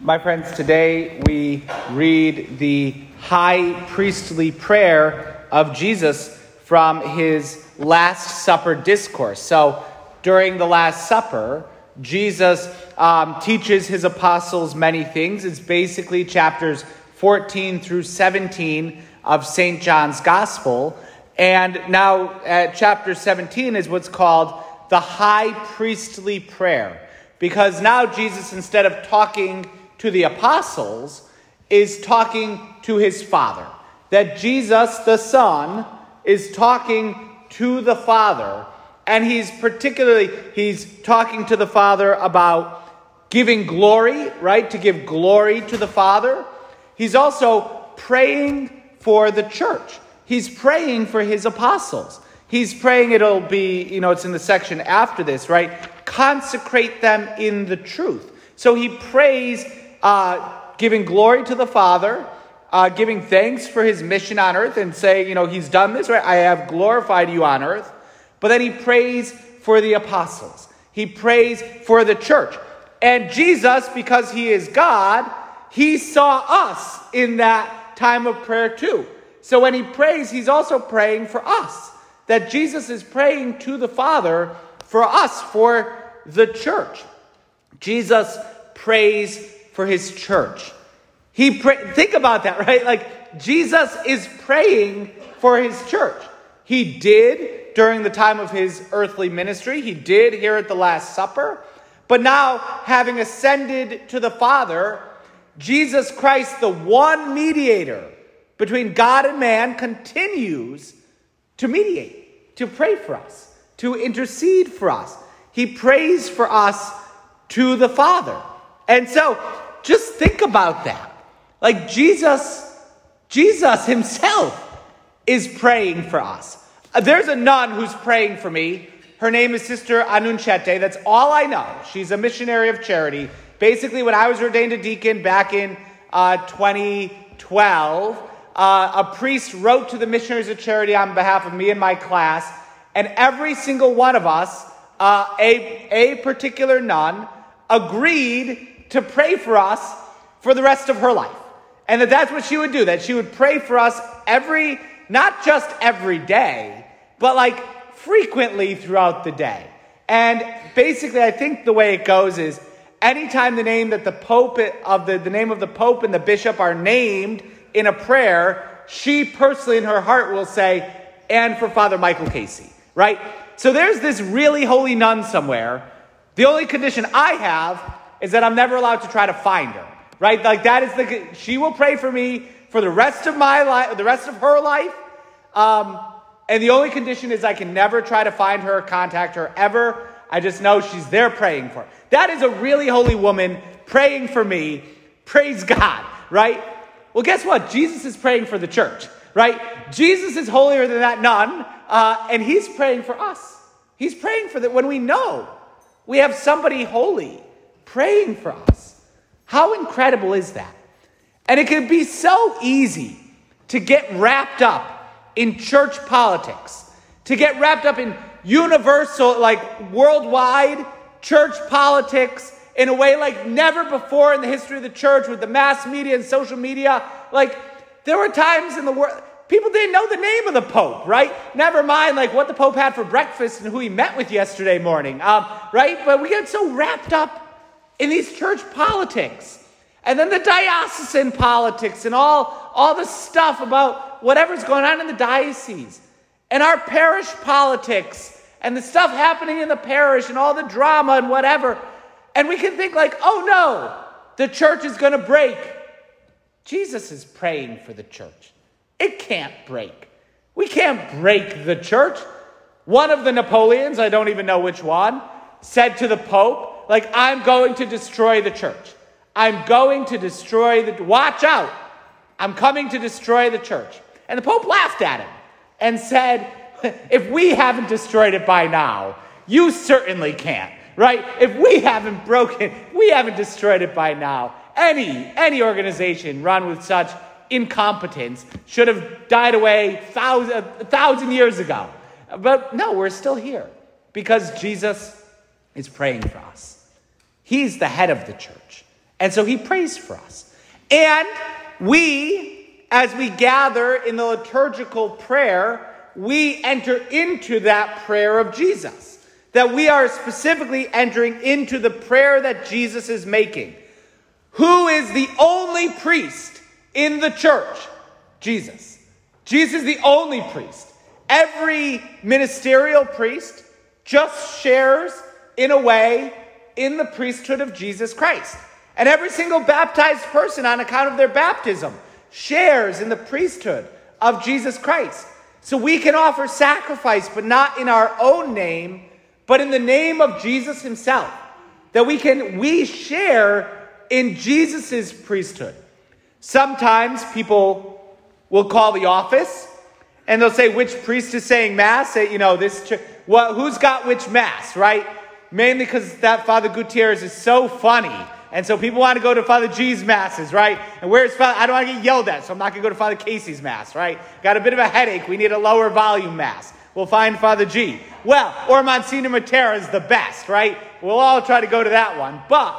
My friends, today we read the high priestly prayer of Jesus from his Last Supper discourse. So, during the Last Supper, Jesus um, teaches his apostles many things. It's basically chapters 14 through 17 of St. John's Gospel. And now, at chapter 17 is what's called the high priestly prayer. Because now Jesus, instead of talking to the apostles, is talking to his Father. That Jesus, the Son, is talking to the Father. And he's particularly, he's talking to the Father about giving glory, right? To give glory to the Father. He's also praying for the church. He's praying for his apostles. He's praying it'll be, you know, it's in the section after this, right? Consecrate them in the truth. So he prays, uh, giving glory to the Father, uh, giving thanks for his mission on earth, and say, you know, he's done this, right? I have glorified you on earth. But then he prays for the apostles, he prays for the church. And Jesus, because he is God, he saw us in that time of prayer too. So when he prays, he's also praying for us that Jesus is praying to the Father for us, for the church. Jesus prays for his church. He pray, think about that, right? Like Jesus is praying for his church. He did during the time of his earthly ministry. He did here at the Last Supper. But now, having ascended to the Father, Jesus Christ, the one mediator between God and man, continues to mediate, to pray for us, to intercede for us. He prays for us to the Father. And so just think about that. Like Jesus, Jesus himself is praying for us. Uh, there's a nun who's praying for me. Her name is Sister Anunchete. That's all I know. She's a missionary of charity. Basically, when I was ordained a deacon back in uh, 2012, uh, a priest wrote to the missionaries of charity on behalf of me and my class, and every single one of us, uh, a, a particular nun, agreed to pray for us for the rest of her life. And that that's what she would do, that she would pray for us every, not just every day, but like frequently throughout the day. And basically, I think the way it goes is anytime the name that the Pope of the, the name of the Pope and the bishop are named, in a prayer, she personally in her heart will say, and for Father Michael Casey, right? So there's this really holy nun somewhere. The only condition I have is that I'm never allowed to try to find her, right? Like that is the, she will pray for me for the rest of my life, the rest of her life. Um, and the only condition is I can never try to find her, contact her ever. I just know she's there praying for. Her. That is a really holy woman praying for me. Praise God, right? Well, guess what? Jesus is praying for the church, right? Jesus is holier than that nun, uh, and he's praying for us. He's praying for that when we know we have somebody holy praying for us. How incredible is that? And it can be so easy to get wrapped up in church politics, to get wrapped up in universal, like worldwide church politics in a way like never before in the history of the church with the mass media and social media. Like, there were times in the world, people didn't know the name of the Pope, right? Never mind, like, what the Pope had for breakfast and who he met with yesterday morning, um, right? But we get so wrapped up in these church politics. And then the diocesan politics and all, all the stuff about whatever's going on in the diocese. And our parish politics and the stuff happening in the parish and all the drama and whatever. And we can think, like, oh no, the church is going to break. Jesus is praying for the church. It can't break. We can't break the church. One of the Napoleons, I don't even know which one, said to the Pope, like, I'm going to destroy the church. I'm going to destroy the, watch out. I'm coming to destroy the church. And the Pope laughed at him and said, if we haven't destroyed it by now, you certainly can't right? If we haven't broken, we haven't destroyed it by now. Any any organization run with such incompetence should have died away thousand, a thousand years ago. But no, we're still here because Jesus is praying for us. He's the head of the church. And so he prays for us. And we, as we gather in the liturgical prayer, we enter into that prayer of Jesus. That we are specifically entering into the prayer that Jesus is making. Who is the only priest in the church? Jesus. Jesus is the only priest. Every ministerial priest just shares, in a way, in the priesthood of Jesus Christ. And every single baptized person, on account of their baptism, shares in the priesthood of Jesus Christ. So we can offer sacrifice, but not in our own name, but in the name of Jesus himself. That we can, we share in Jesus' priesthood. Sometimes people will call the office and they'll say which priest is saying mass. You know, this, well, who's got which mass, right? Mainly because that Father Gutierrez is so funny. And so people want to go to Father G's masses, right? And where's Father? I don't want to get yelled at, so I'm not going to go to Father Casey's mass, right? Got a bit of a headache. We need a lower volume mass. We'll find Father G. Well, or Monsignor Matera is the best, right? We'll all try to go to that one. But,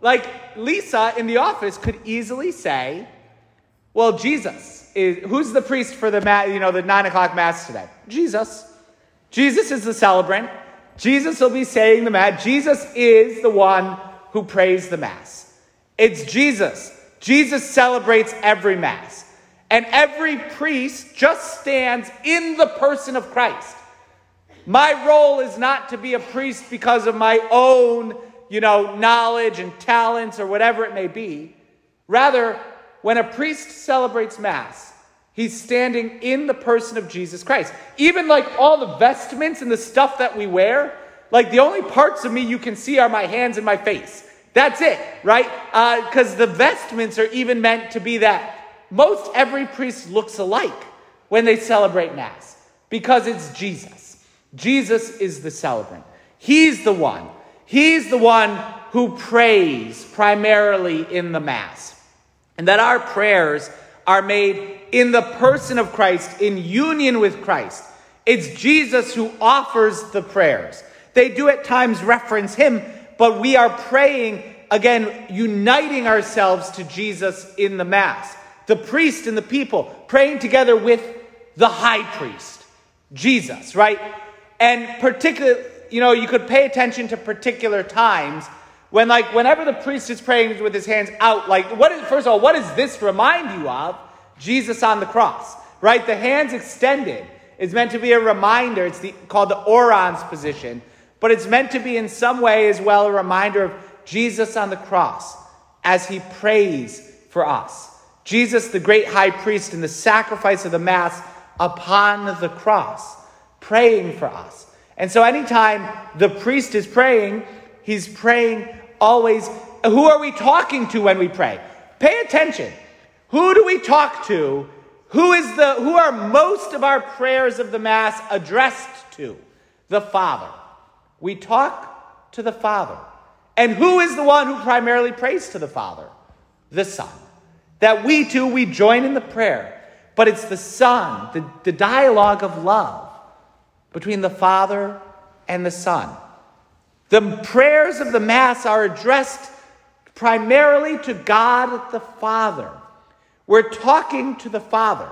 like Lisa in the office could easily say, well, Jesus is, who's the priest for the, you know, the nine o'clock mass today? Jesus. Jesus is the celebrant. Jesus will be saying the mass. Jesus is the one who prays the Mass. It's Jesus. Jesus celebrates every Mass. And every priest just stands in the person of Christ. My role is not to be a priest because of my own, you know, knowledge and talents or whatever it may be. Rather, when a priest celebrates Mass, he's standing in the person of Jesus Christ. Even like all the vestments and the stuff that we wear, like the only parts of me you can see are my hands and my face. That's it, right? Because uh, the vestments are even meant to be that. Most every priest looks alike when they celebrate Mass because it's Jesus. Jesus is the celebrant. He's the one. He's the one who prays primarily in the Mass. And that our prayers are made in the person of Christ, in union with Christ. It's Jesus who offers the prayers. They do at times reference him, but we are praying, again, uniting ourselves to Jesus in the Mass. The priest and the people praying together with the high priest, Jesus, right? And particularly, you know, you could pay attention to particular times when, like, whenever the priest is praying with his hands out, like, what is, first of all, what does this remind you of? Jesus on the cross, right? The hands extended is meant to be a reminder. It's the, called the orans position but it's meant to be in some way as well a reminder of Jesus on the cross as he prays for us. Jesus, the great high priest, in the sacrifice of the Mass upon the cross, praying for us. And so, anytime the priest is praying, he's praying always. Who are we talking to when we pray? Pay attention. Who do we talk to? Who is the who are most of our prayers of the Mass addressed to? The Father. We talk to the Father. And who is the one who primarily prays to the Father? The Son. That we too, we join in the prayer. But it's the Son, the, the dialogue of love between the Father and the Son. The prayers of the Mass are addressed primarily to God the Father. We're talking to the Father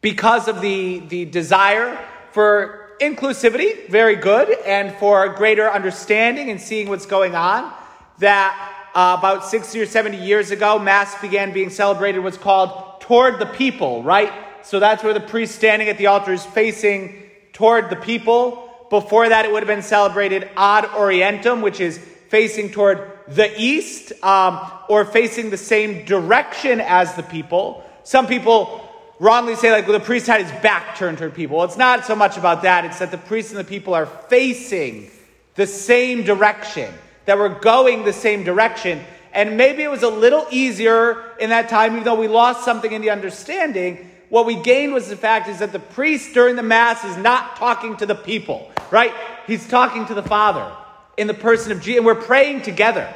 because of the, the desire for inclusivity, very good, and for greater understanding and seeing what's going on. That uh, about 60 or 70 years ago, Mass began being celebrated what's called toward the people, right? So that's where the priest standing at the altar is facing toward the people. Before that, it would have been celebrated ad orientem, which is facing toward the east um, or facing the same direction as the people. Some people wrongly say, like, well, the priest had his back turned toward people. Well, it's not so much about that. It's that the priest and the people are facing the same direction, that we're going the same direction. And maybe it was a little easier in that time, even though we lost something in the understanding. What we gained was the fact is that the priest during the Mass is not talking to the people, right? He's talking to the Father in the person of Jesus, and we're praying together.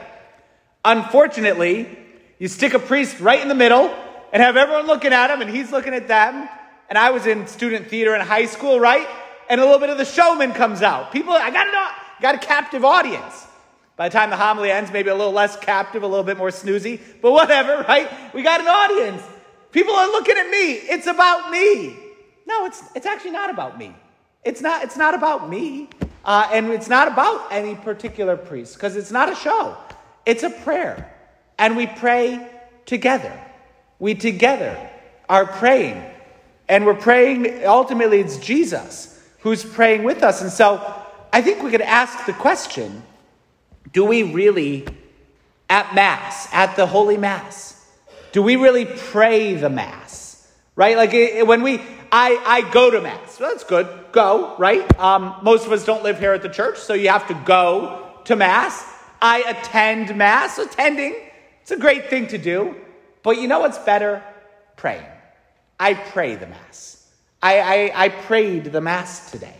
Unfortunately, you stick a priest right in the middle, and have everyone looking at him and he's looking at them. And I was in student theater in high school, right? And a little bit of the showman comes out. People, I got, got a captive audience. By the time the homily ends, maybe a little less captive, a little bit more snoozy, but whatever, right? We got an audience. People are looking at me. It's about me. No, it's, it's actually not about me. It's not, it's not about me. Uh, and it's not about any particular priest because it's not a show. It's a prayer. And we pray together. We together are praying. And we're praying, ultimately, it's Jesus who's praying with us. And so I think we could ask the question do we really, at Mass, at the Holy Mass, do we really pray the Mass? Right? Like when we, I, I go to Mass. That's good. Go, right? Um, most of us don't live here at the church, so you have to go to Mass. I attend Mass. Attending, it's a great thing to do. But you know what's better? Praying. I pray the Mass. I, I, I prayed the Mass today.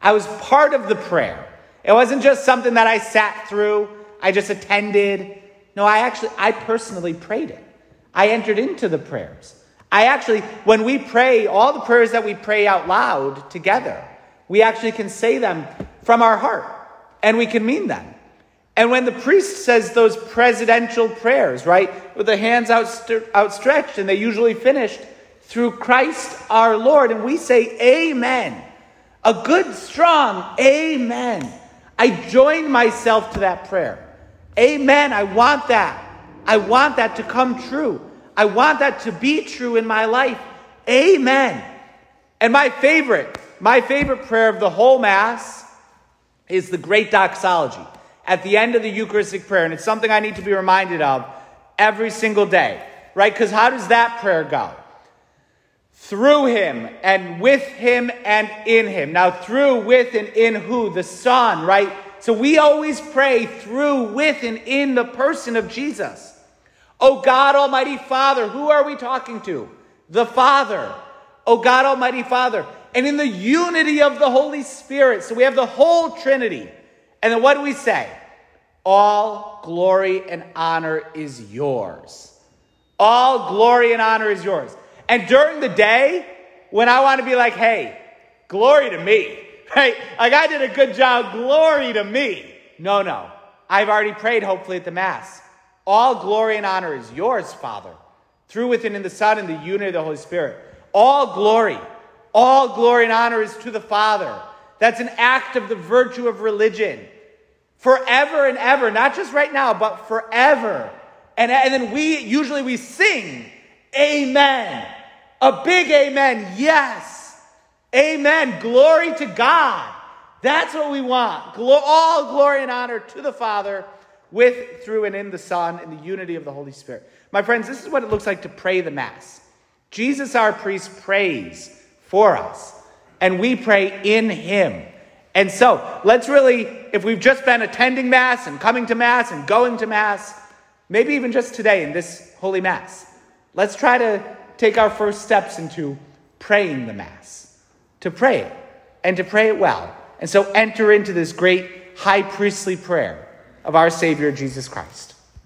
I was part of the prayer. It wasn't just something that I sat through, I just attended. No, I actually, I personally prayed it. I entered into the prayers. I actually, when we pray, all the prayers that we pray out loud together, we actually can say them from our heart and we can mean them. And when the priest says those presidential prayers, right, with the hands outstretched, and they usually finished through Christ our Lord, and we say, Amen. A good, strong Amen. I join myself to that prayer. Amen. I want that. I want that to come true. I want that to be true in my life. Amen. And my favorite, my favorite prayer of the whole Mass is the great doxology at the end of the Eucharistic prayer. And it's something I need to be reminded of every single day, right? Because how does that prayer go? Through him and with him and in him. Now, through, with, and in who? The Son, right? So we always pray through, with, and in the person of Jesus. Oh God, Almighty Father, who are we talking to? The Father. Oh God, Almighty Father. And in the unity of the Holy Spirit. So we have the whole Trinity. And then what do we say? All glory and honor is yours. All glory and honor is yours. And during the day, when I want to be like, hey, glory to me, right? Like I did a good job, glory to me. No, no. I've already prayed, hopefully, at the Mass. All glory and honor is yours, Father, through within in the Son and the unity of the Holy Spirit. All glory, all glory and honor is to the Father. That's an act of the virtue of religion. Forever and ever, not just right now, but forever. And, and then we usually we sing, Amen. A big amen. Yes. Amen. Glory to God. That's what we want. all glory and honor to the Father with, through, and in the Son, in the unity of the Holy Spirit. My friends, this is what it looks like to pray the Mass. Jesus, our priest, prays for us, and we pray in Him. And so, let's really, if we've just been attending Mass and coming to Mass and going to Mass, maybe even just today in this Holy Mass, let's try to take our first steps into praying the Mass, to pray it, and to pray it well. And so, enter into this great high priestly prayer of our Savior Jesus Christ.